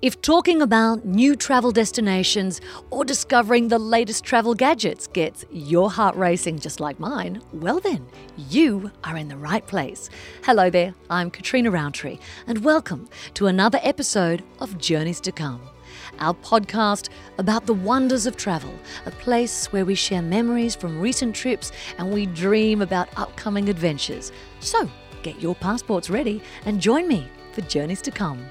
If talking about new travel destinations or discovering the latest travel gadgets gets your heart racing just like mine, well then, you are in the right place. Hello there, I'm Katrina Roundtree, and welcome to another episode of Journeys to Come, our podcast about the wonders of travel, a place where we share memories from recent trips and we dream about upcoming adventures. So, get your passports ready and join me for Journeys to Come.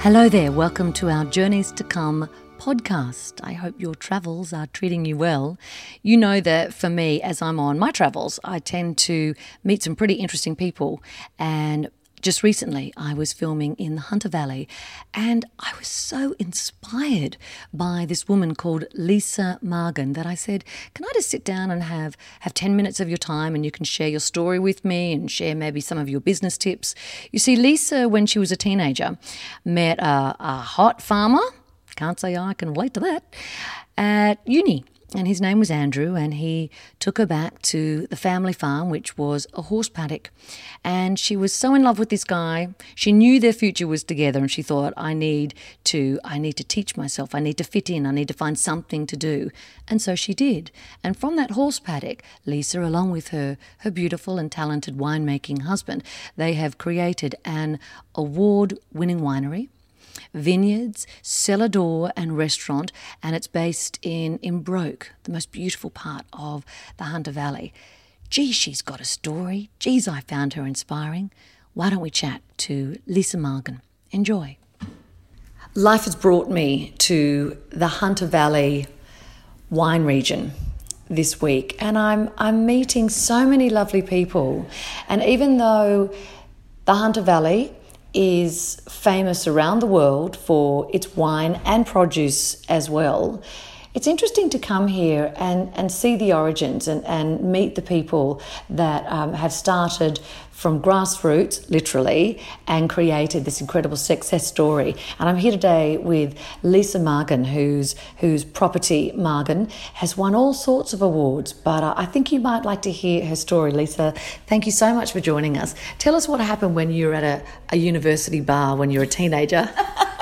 Hello there, welcome to our Journeys to Come podcast. I hope your travels are treating you well. You know that for me, as I'm on my travels, I tend to meet some pretty interesting people and just recently, I was filming in the Hunter Valley and I was so inspired by this woman called Lisa Margan that I said, Can I just sit down and have, have 10 minutes of your time and you can share your story with me and share maybe some of your business tips? You see, Lisa, when she was a teenager, met a, a hot farmer, can't say I can relate to that, at uni and his name was Andrew, and he took her back to the family farm, which was a horse paddock. And she was so in love with this guy. She knew their future was together, and she thought, I need to, I need to teach myself. I need to fit in. I need to find something to do. And so she did. And from that horse paddock, Lisa, along with her, her beautiful and talented winemaking husband, they have created an award-winning winery vineyards, cellar door, and restaurant, and it's based in Imbroke, the most beautiful part of the Hunter Valley. Gee, she's got a story. Geez, I found her inspiring. Why don't we chat to Lisa Margan? Enjoy. Life has brought me to the Hunter Valley wine region this week and I'm I'm meeting so many lovely people and even though the Hunter Valley is famous around the world for its wine and produce as well. It's interesting to come here and, and see the origins and, and meet the people that um, have started from grassroots, literally, and created this incredible success story. And I'm here today with Lisa Margan, whose, whose property, Margan, has won all sorts of awards. But I think you might like to hear her story, Lisa. Thank you so much for joining us. Tell us what happened when you were at a, a university bar when you were a teenager.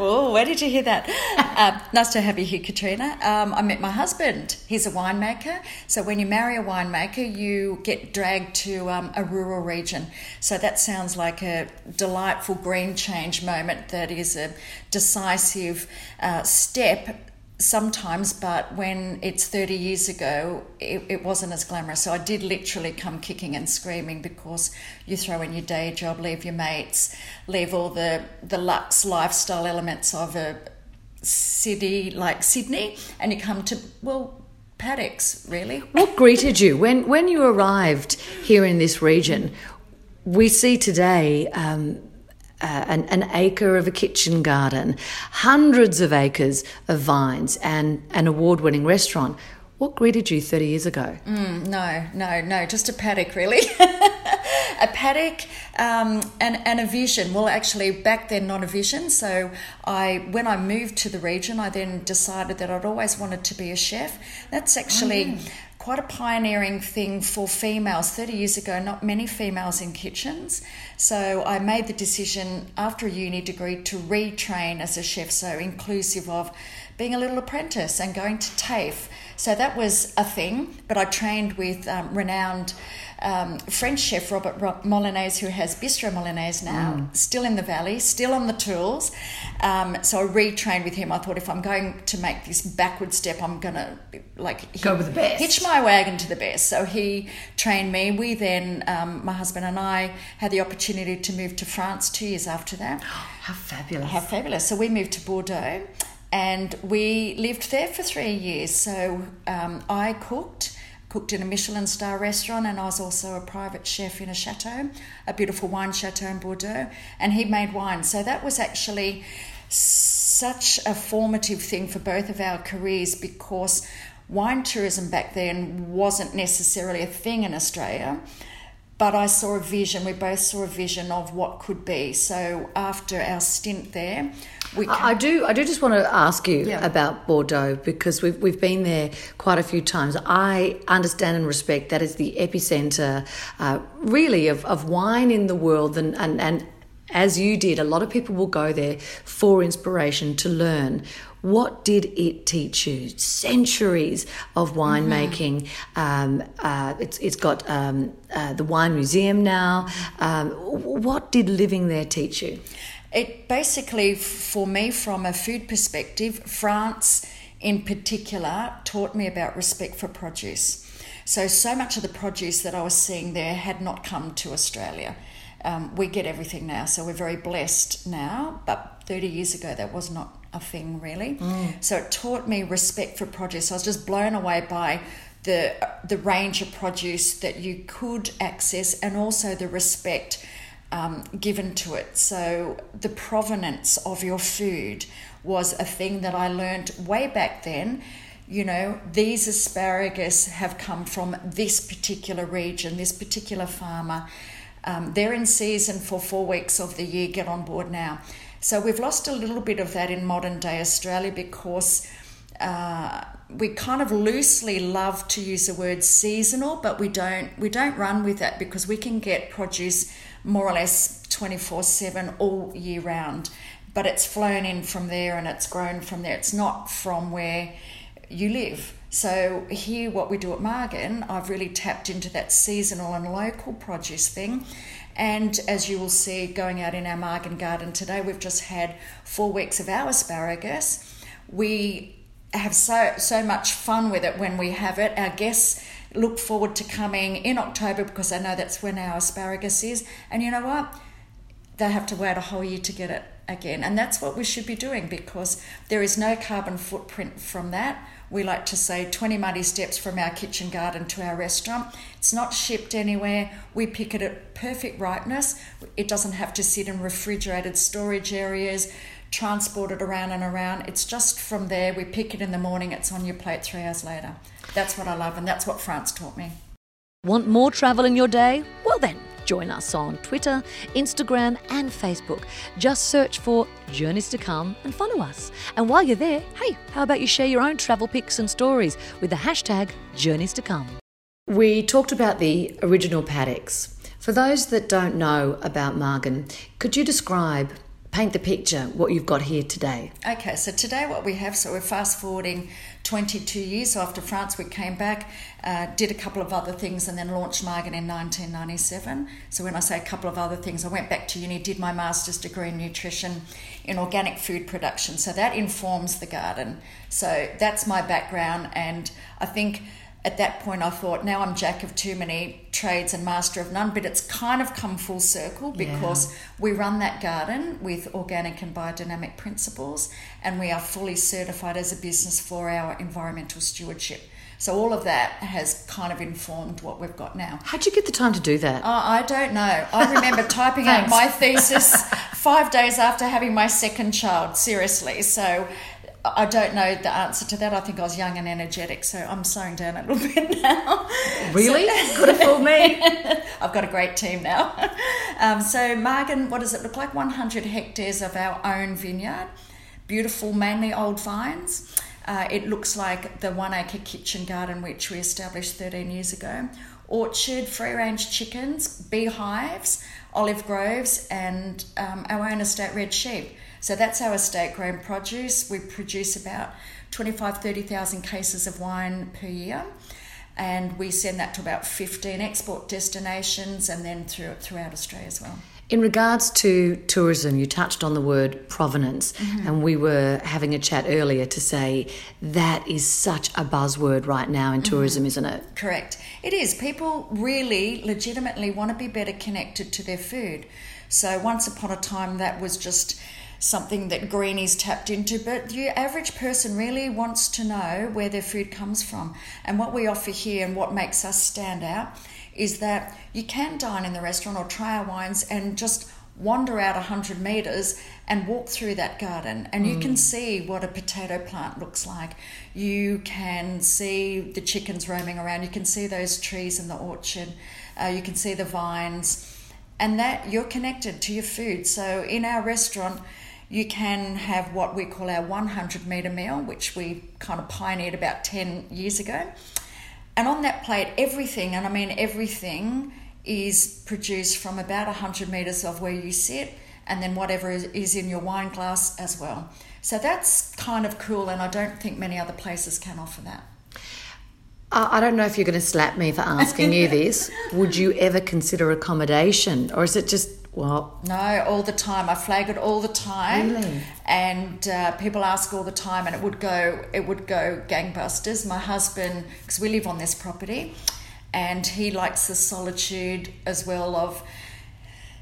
Oh, where did you hear that? uh, nice to have you here, Katrina. Um, I met my husband. He's a winemaker. So when you marry a winemaker, you get dragged to um, a rural region. So that sounds like a delightful green change moment that is a decisive uh, step sometimes, but when it's 30 years ago, it, it, wasn't as glamorous. So I did literally come kicking and screaming because you throw in your day job, leave your mates, leave all the, the luxe lifestyle elements of a city like Sydney, and you come to, well, paddocks, really. What greeted you when, when you arrived here in this region? We see today um, uh, an, an, acre of a kitchen garden, hundreds of acres of vines, and an award winning restaurant. What greeted you 30 years ago? Mm, no, no, no, just a paddock, really. a paddock um, and, and a vision. Well, actually, back then, not a vision. So, I when I moved to the region, I then decided that I'd always wanted to be a chef. That's actually. Oh, yeah quite a pioneering thing for females. 30 years ago, not many females in kitchens. So I made the decision after a uni degree to retrain as a chef, so inclusive of being a little apprentice and going to TAFE. So that was a thing, but I trained with um, renowned um, French chef Robert Molines, who has Bistro Molines now, mm. still in the valley, still on the tools. Um, so I retrained with him. I thought if I'm going to make this backward step, I'm going to like go with the best, hitch my wagon to the best. So he trained me. We then, um, my husband and I, had the opportunity to move to France two years after that. How fabulous! How fabulous! So we moved to Bordeaux and we lived there for three years. So um, I cooked cooked in a Michelin star restaurant, and I was also a private chef in a chateau, a beautiful wine chateau in Bordeaux, and he made wine. So that was actually such a formative thing for both of our careers because wine tourism back then wasn't necessarily a thing in Australia. But I saw a vision, we both saw a vision of what could be. So after our stint there, we. I do. I do just want to ask you yeah. about Bordeaux because we've we've been there quite a few times. I understand and respect that is the epicenter, uh, really, of, of wine in the world, and and and as you did, a lot of people will go there for inspiration to learn. What did it teach you? Centuries of winemaking. Mm-hmm. Um, uh, it's, it's got um, uh, the wine museum now. Um, what did living there teach you? It basically, for me, from a food perspective, France in particular taught me about respect for produce. So, so much of the produce that I was seeing there had not come to Australia. Um, we get everything now, so we're very blessed now, but 30 years ago that was not a thing really. Mm. So it taught me respect for produce. I was just blown away by the the range of produce that you could access and also the respect um, given to it. So the provenance of your food was a thing that I learned way back then. You know, these asparagus have come from this particular region, this particular farmer. Um, they're in season for four weeks of the year. Get on board now. So we've lost a little bit of that in modern day Australia because uh, we kind of loosely love to use the word seasonal, but we don't we don't run with that because we can get produce more or less twenty four seven all year round. But it's flown in from there and it's grown from there. It's not from where you live. So here, what we do at Margan, I've really tapped into that seasonal and local produce thing. And as you will see going out in our Margan garden today, we've just had four weeks of our asparagus. We have so so much fun with it when we have it. Our guests look forward to coming in October because they know that's when our asparagus is. And you know what? They have to wait a whole year to get it again. And that's what we should be doing because there is no carbon footprint from that. We like to say 20 muddy steps from our kitchen garden to our restaurant. It's not shipped anywhere. We pick it at perfect ripeness. It doesn't have to sit in refrigerated storage areas, transported around and around. It's just from there. We pick it in the morning, it's on your plate three hours later. That's what I love, and that's what France taught me. Want more travel in your day? Well, then Join us on Twitter, Instagram, and Facebook. Just search for Journeys to Come and follow us. And while you're there, hey, how about you share your own travel pics and stories with the hashtag Journeys to Come? We talked about the original paddocks. For those that don't know about Margan, could you describe paint the picture what you've got here today. Okay, so today what we have, so we're fast forwarding 22 years. So after France, we came back, uh, did a couple of other things, and then launched Margan in 1997. So when I say a couple of other things, I went back to uni, did my master's degree in nutrition in organic food production. So that informs the garden. So that's my background, and I think at that point I thought, now I'm jack of too many trades and master of none, but it's kind of come full circle because yeah. we run that garden with organic and biodynamic principles and we are fully certified as a business for our environmental stewardship. So all of that has kind of informed what we've got now. How'd you get the time to do that? Uh, I don't know. I remember typing out my thesis five days after having my second child, seriously. So I don't know the answer to that. I think I was young and energetic, so I'm slowing down a little bit now. Really? So, Could have fooled me. I've got a great team now. Um, so, Margan, what does it look like? 100 hectares of our own vineyard, beautiful, mainly old vines. Uh, it looks like the one acre kitchen garden which we established 13 years ago. Orchard, free range chickens, beehives, olive groves, and um, our own estate red sheep. So that's our estate grown produce. We produce about 25, 30,000 cases of wine per year. And we send that to about 15 export destinations and then through, throughout Australia as well. In regards to tourism, you touched on the word provenance, mm-hmm. and we were having a chat earlier to say that is such a buzzword right now in mm-hmm. tourism, isn't it? Correct. It is. People really legitimately want to be better connected to their food. So, once upon a time, that was just something that Greenies tapped into, but the average person really wants to know where their food comes from. And what we offer here and what makes us stand out is that you can dine in the restaurant or try our wines and just wander out 100 metres and walk through that garden. And you mm. can see what a potato plant looks like. You can see the chickens roaming around. You can see those trees in the orchard. Uh, you can see the vines. And that you're connected to your food. So in our restaurant you can have what we call our 100 metre meal, which we kind of pioneered about 10 years ago. And on that plate, everything, and I mean everything, is produced from about 100 metres of where you sit and then whatever is, in your wine glass as well. So that's kind of cool, and I don't think many other places can offer that. I don't know if you're going to slap me for asking you this. Would you ever consider accommodation, or is it just well? No, all the time. I flag it all the time, Really? and uh, people ask all the time, and it would go, it would go gangbusters. My husband, because we live on this property, and he likes the solitude as well of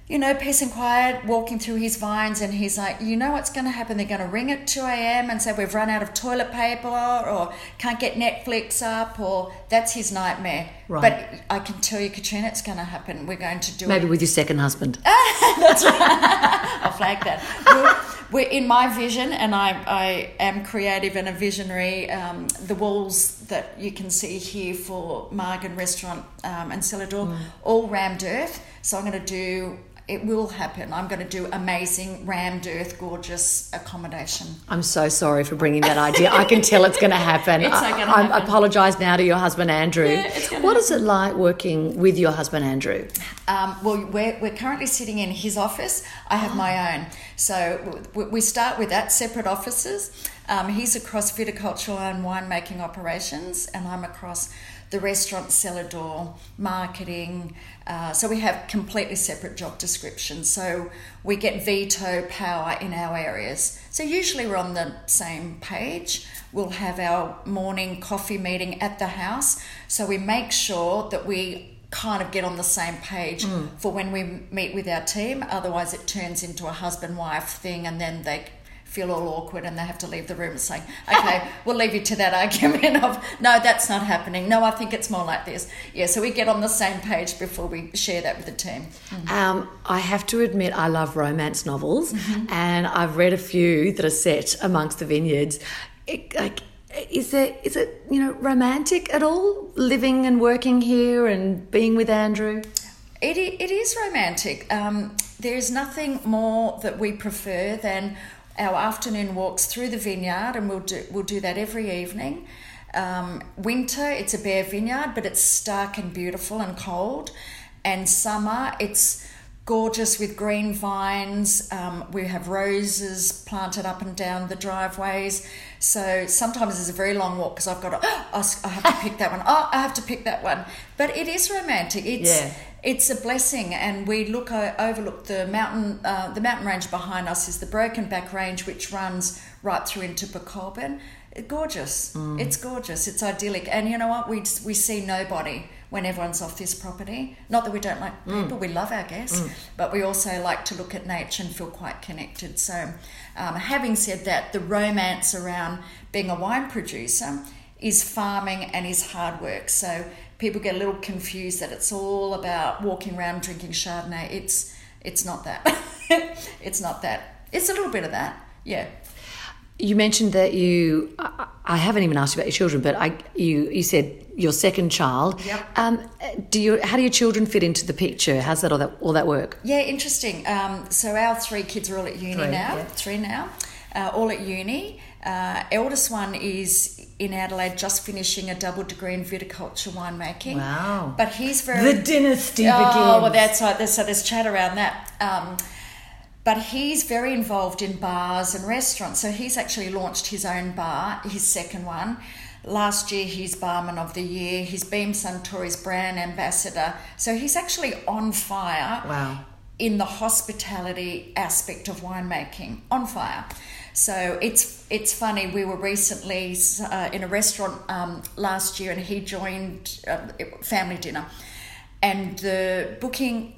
you know, peace and quiet, walking through his vines, and he's like, you know what's going to happen? They're going to ring at 2 a.m. and say, we've run out of toilet paper, or can't get Netflix up, or that's his nightmare. Right. But I can tell you, Katrina, it's going to happen. We're going to do Maybe it. Maybe with your second husband. that's right. I'll flag that. We're, we're in my vision, and I, I am creative and a visionary. Um, the walls that you can see here for Margan Restaurant um, and cellar door, all rammed earth. So I'm going to do. It will happen. I'm going to do amazing rammed earth, gorgeous accommodation. I'm so sorry for bringing that idea. I can tell it's going to happen. It's I, gonna I happen. apologise now to your husband Andrew. Yeah, what is it like working with your husband Andrew? Um, well, we're, we're currently sitting in his office. I have my own. So we, we start with that, separate offices. Um, he's across viticultural and winemaking operations, and I'm across the restaurant, cellar door, marketing. Uh, so we have completely separate job descriptions. So we get veto power in our areas. So usually we're on the same page. We'll have our morning coffee meeting at the house. So we make sure that we kind of get on the same page for when we meet with our team. Otherwise, it turns into a husband wife thing, and then they feel all awkward and they have to leave the room and say, Okay, we'll leave you to that argument of, No, that's not happening. No, I think it's more like this. Yeah, so we get on the same page before we share that with the team. Um, I have to admit, I love romance novels, Mm-hmm. and I've read a few that are set amongst the vineyards. It, like, is there is it you know romantic at all? Living and working here and being with Andrew. It, it is romantic. Um, there's nothing more that we prefer than our afternoon walks through the vineyard, and we'll do, we'll do that every evening. Um, winter, it's a bare vineyard, but it's stark and beautiful and cold. And summer, it's gorgeous with green vines. Um, we have roses planted up and down the driveways. So sometimes it's a very long walk because I've got to, oh, I have to pick that one. Oh, I have to pick that one. But it is romantic. It's Yeah. It's a blessing, and we look overlook the mountain. Uh, the mountain range behind us is the Broken Back Range, which runs right through into Pokolbin. Gorgeous. It's gorgeous. It's idyllic, and you know what? We we see nobody when everyone's off this property. Not that we don't like people. We love our guests, but we also like to look at nature and feel quite connected. So, um, having said that, the romance around being a wine producer is farming and is hard work. So people get a little confused that it's all about walking around drinking Chardonnay. It's it's not that. it's not that. It's a little bit of that. Yeah. You mentioned that you. I, haven't even asked you about your children, but I you you said your second child. Yep. Um, do you? How do your children fit into the picture? How's that all that all that work? Yeah, interesting. Um, so our three kids are all at uni Three, now. yeah. Three now, uh, all at uni. Uh, eldest one is in Adelaide, just finishing a double degree in viticulture winemaking. Wow. But he's very the dynasty Oh, well, that's right. There's, so there's chat around that. Um, but he's very involved in bars and restaurants. So he's actually launched his own bar, his second one. Last year, he's Barman of the Year. He's Beam Suntory's brand ambassador. So he's actually on fire Wow. In the hospitality aspect of winemaking. On fire. So it's it's funny. We were recently uh, in a restaurant um, last year, and he joined uh, family dinner, and the booking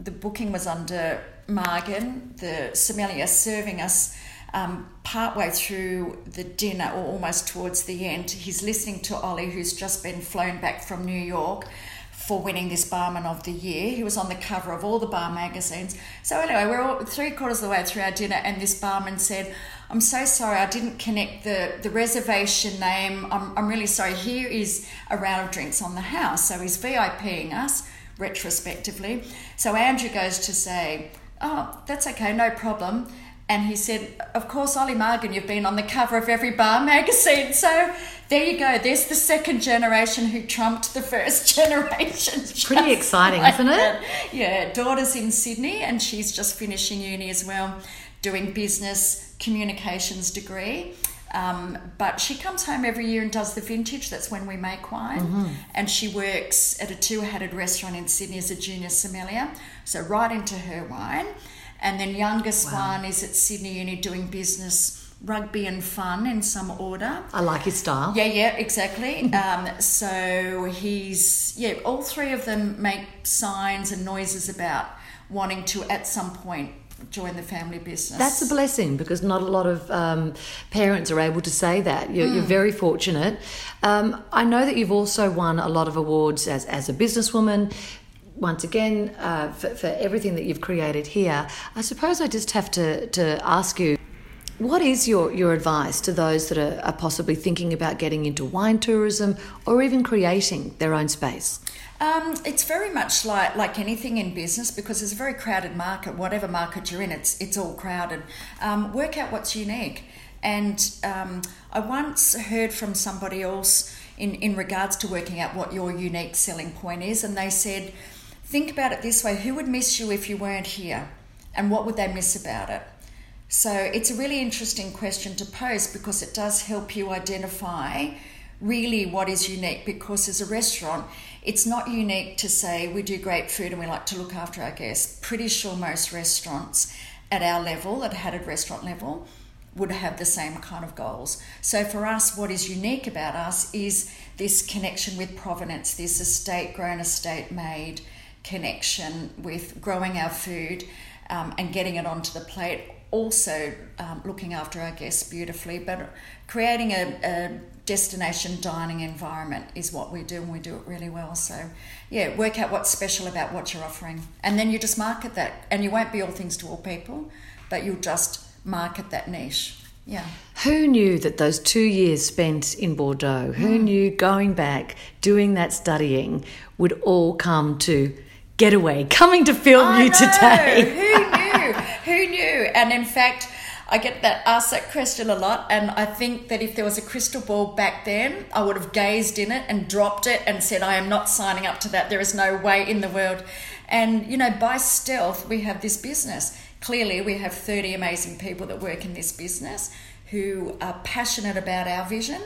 the booking was under Margan, the sommelier, serving us. Um, partway through the dinner, or almost towards the end, he's listening to Ollie, who's just been flown back from New York for winning this Barman of the Year. He was on the cover of all the bar magazines. So anyway, we're all three quarters of the way through our dinner, and this barman said, "I'm so sorry, I didn't connect the the reservation name. I'm I'm really sorry. Here is a round of drinks on the house." So he's VIPing us retrospectively. So Andrew goes to say, "Oh, that's okay, no problem." And he said, Of course, Ollie Margan, you've been on the cover of every bar magazine. So there you go. There's the second generation who trumped the first generation. It's pretty exciting, like isn't it? That. Yeah, daughter's in Sydney and she's just finishing uni as well, doing business communications degree. Um, but she comes home every year and does the vintage. That's when we make wine. Mm-hmm. And she works at a two hatted restaurant in Sydney as a junior sommelier. So, right into her wine. And then, youngest wow. one is at Sydney Uni doing business rugby and fun in some order. I like his style. Yeah, yeah, exactly. um, so he's yeah, all three of them make signs and noises about wanting to at some point join the family business. That's a blessing because not a lot of um, parents are able to say that. You're, mm. you're very fortunate. Um, I know that you've also won a lot of awards as, as a businesswoman. Once again, uh, for, for everything that you've created here, I suppose I just have to, to ask you what is your, your advice to those that are, are possibly thinking about getting into wine tourism or even creating their own space? Um, it's very much like like anything in business because it's a very crowded market. Whatever market you're in, it's it's all crowded. Um, work out what's unique. And um, I once heard from somebody else in in regards to working out what your unique selling point is, and they said, think about it this way: Who would miss you if you weren't here, and what would they miss about it? So it's a really interesting question to pose because it does help you identify really what is unique because as a restaurant it's not unique to say we do great food and we like to look after our guests. Pretty sure most restaurants at our level at hatted restaurant level would have the same kind of goals. So for us what is unique about us is this connection with provenance this estate grown estate made connection with growing our food um, and getting it onto the plate also um, looking after our guests beautifully, but creating a, a, destination dining environment is what we do, and we do it really well. So, yeah, work out what's special about what you're offering, and then you just market that. And you won't be all things to all people, but you'll just market that niche. Yeah. Who knew that those two years spent in Bordeaux, who mm. knew going back, doing that studying, would all come to getaway, coming to film I you know. today? Who knew? And in fact, I get that asked that question a lot, and I think that if there was a crystal ball back then, I would have gazed in it and dropped it and said, "I am not signing up to that. There is no way in the world." And you know, by stealth, we have this business. Clearly, we have thirty amazing people that work in this business who are passionate about our vision,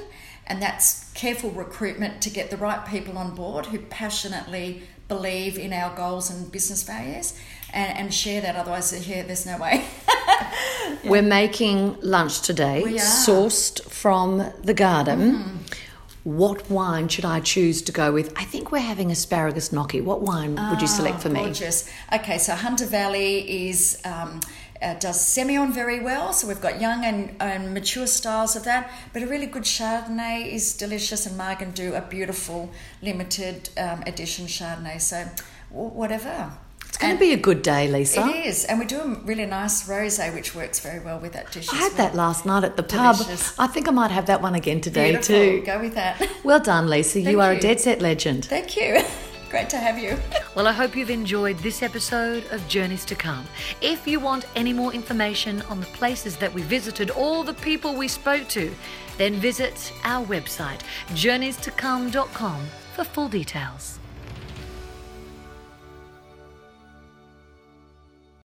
and that's careful recruitment to get the right people on board who passionately believe in our goals and business values and, and share that. Otherwise, yeah, there's no way. yeah. We're making lunch today, sourced from the garden. Mm. What wine should I choose to go with? I think we're having asparagus gnocchi. What wine would you select for me? Gorgeous. Okay, so Hunter Valley is. Um, uh, does Semillon very well. So we've got young and, and mature styles of that. But a really good Chardonnay is delicious, and Margan do a beautiful limited um, edition Chardonnay. So whatever. It's going to be a good day, Lisa. It is, and we do a really nice rosé, which works very well with that dish. I had well. that last night at the Delicious. pub. I think I might have that one again today Beautiful. too. Go with that. Well done, Lisa. you are you. a dead set legend. Thank you. Great to have you. well, I hope you've enjoyed this episode of Journeys to Come. If you want any more information on the places that we visited, all the people we spoke to, then visit our website, journeystocome.com, for full details.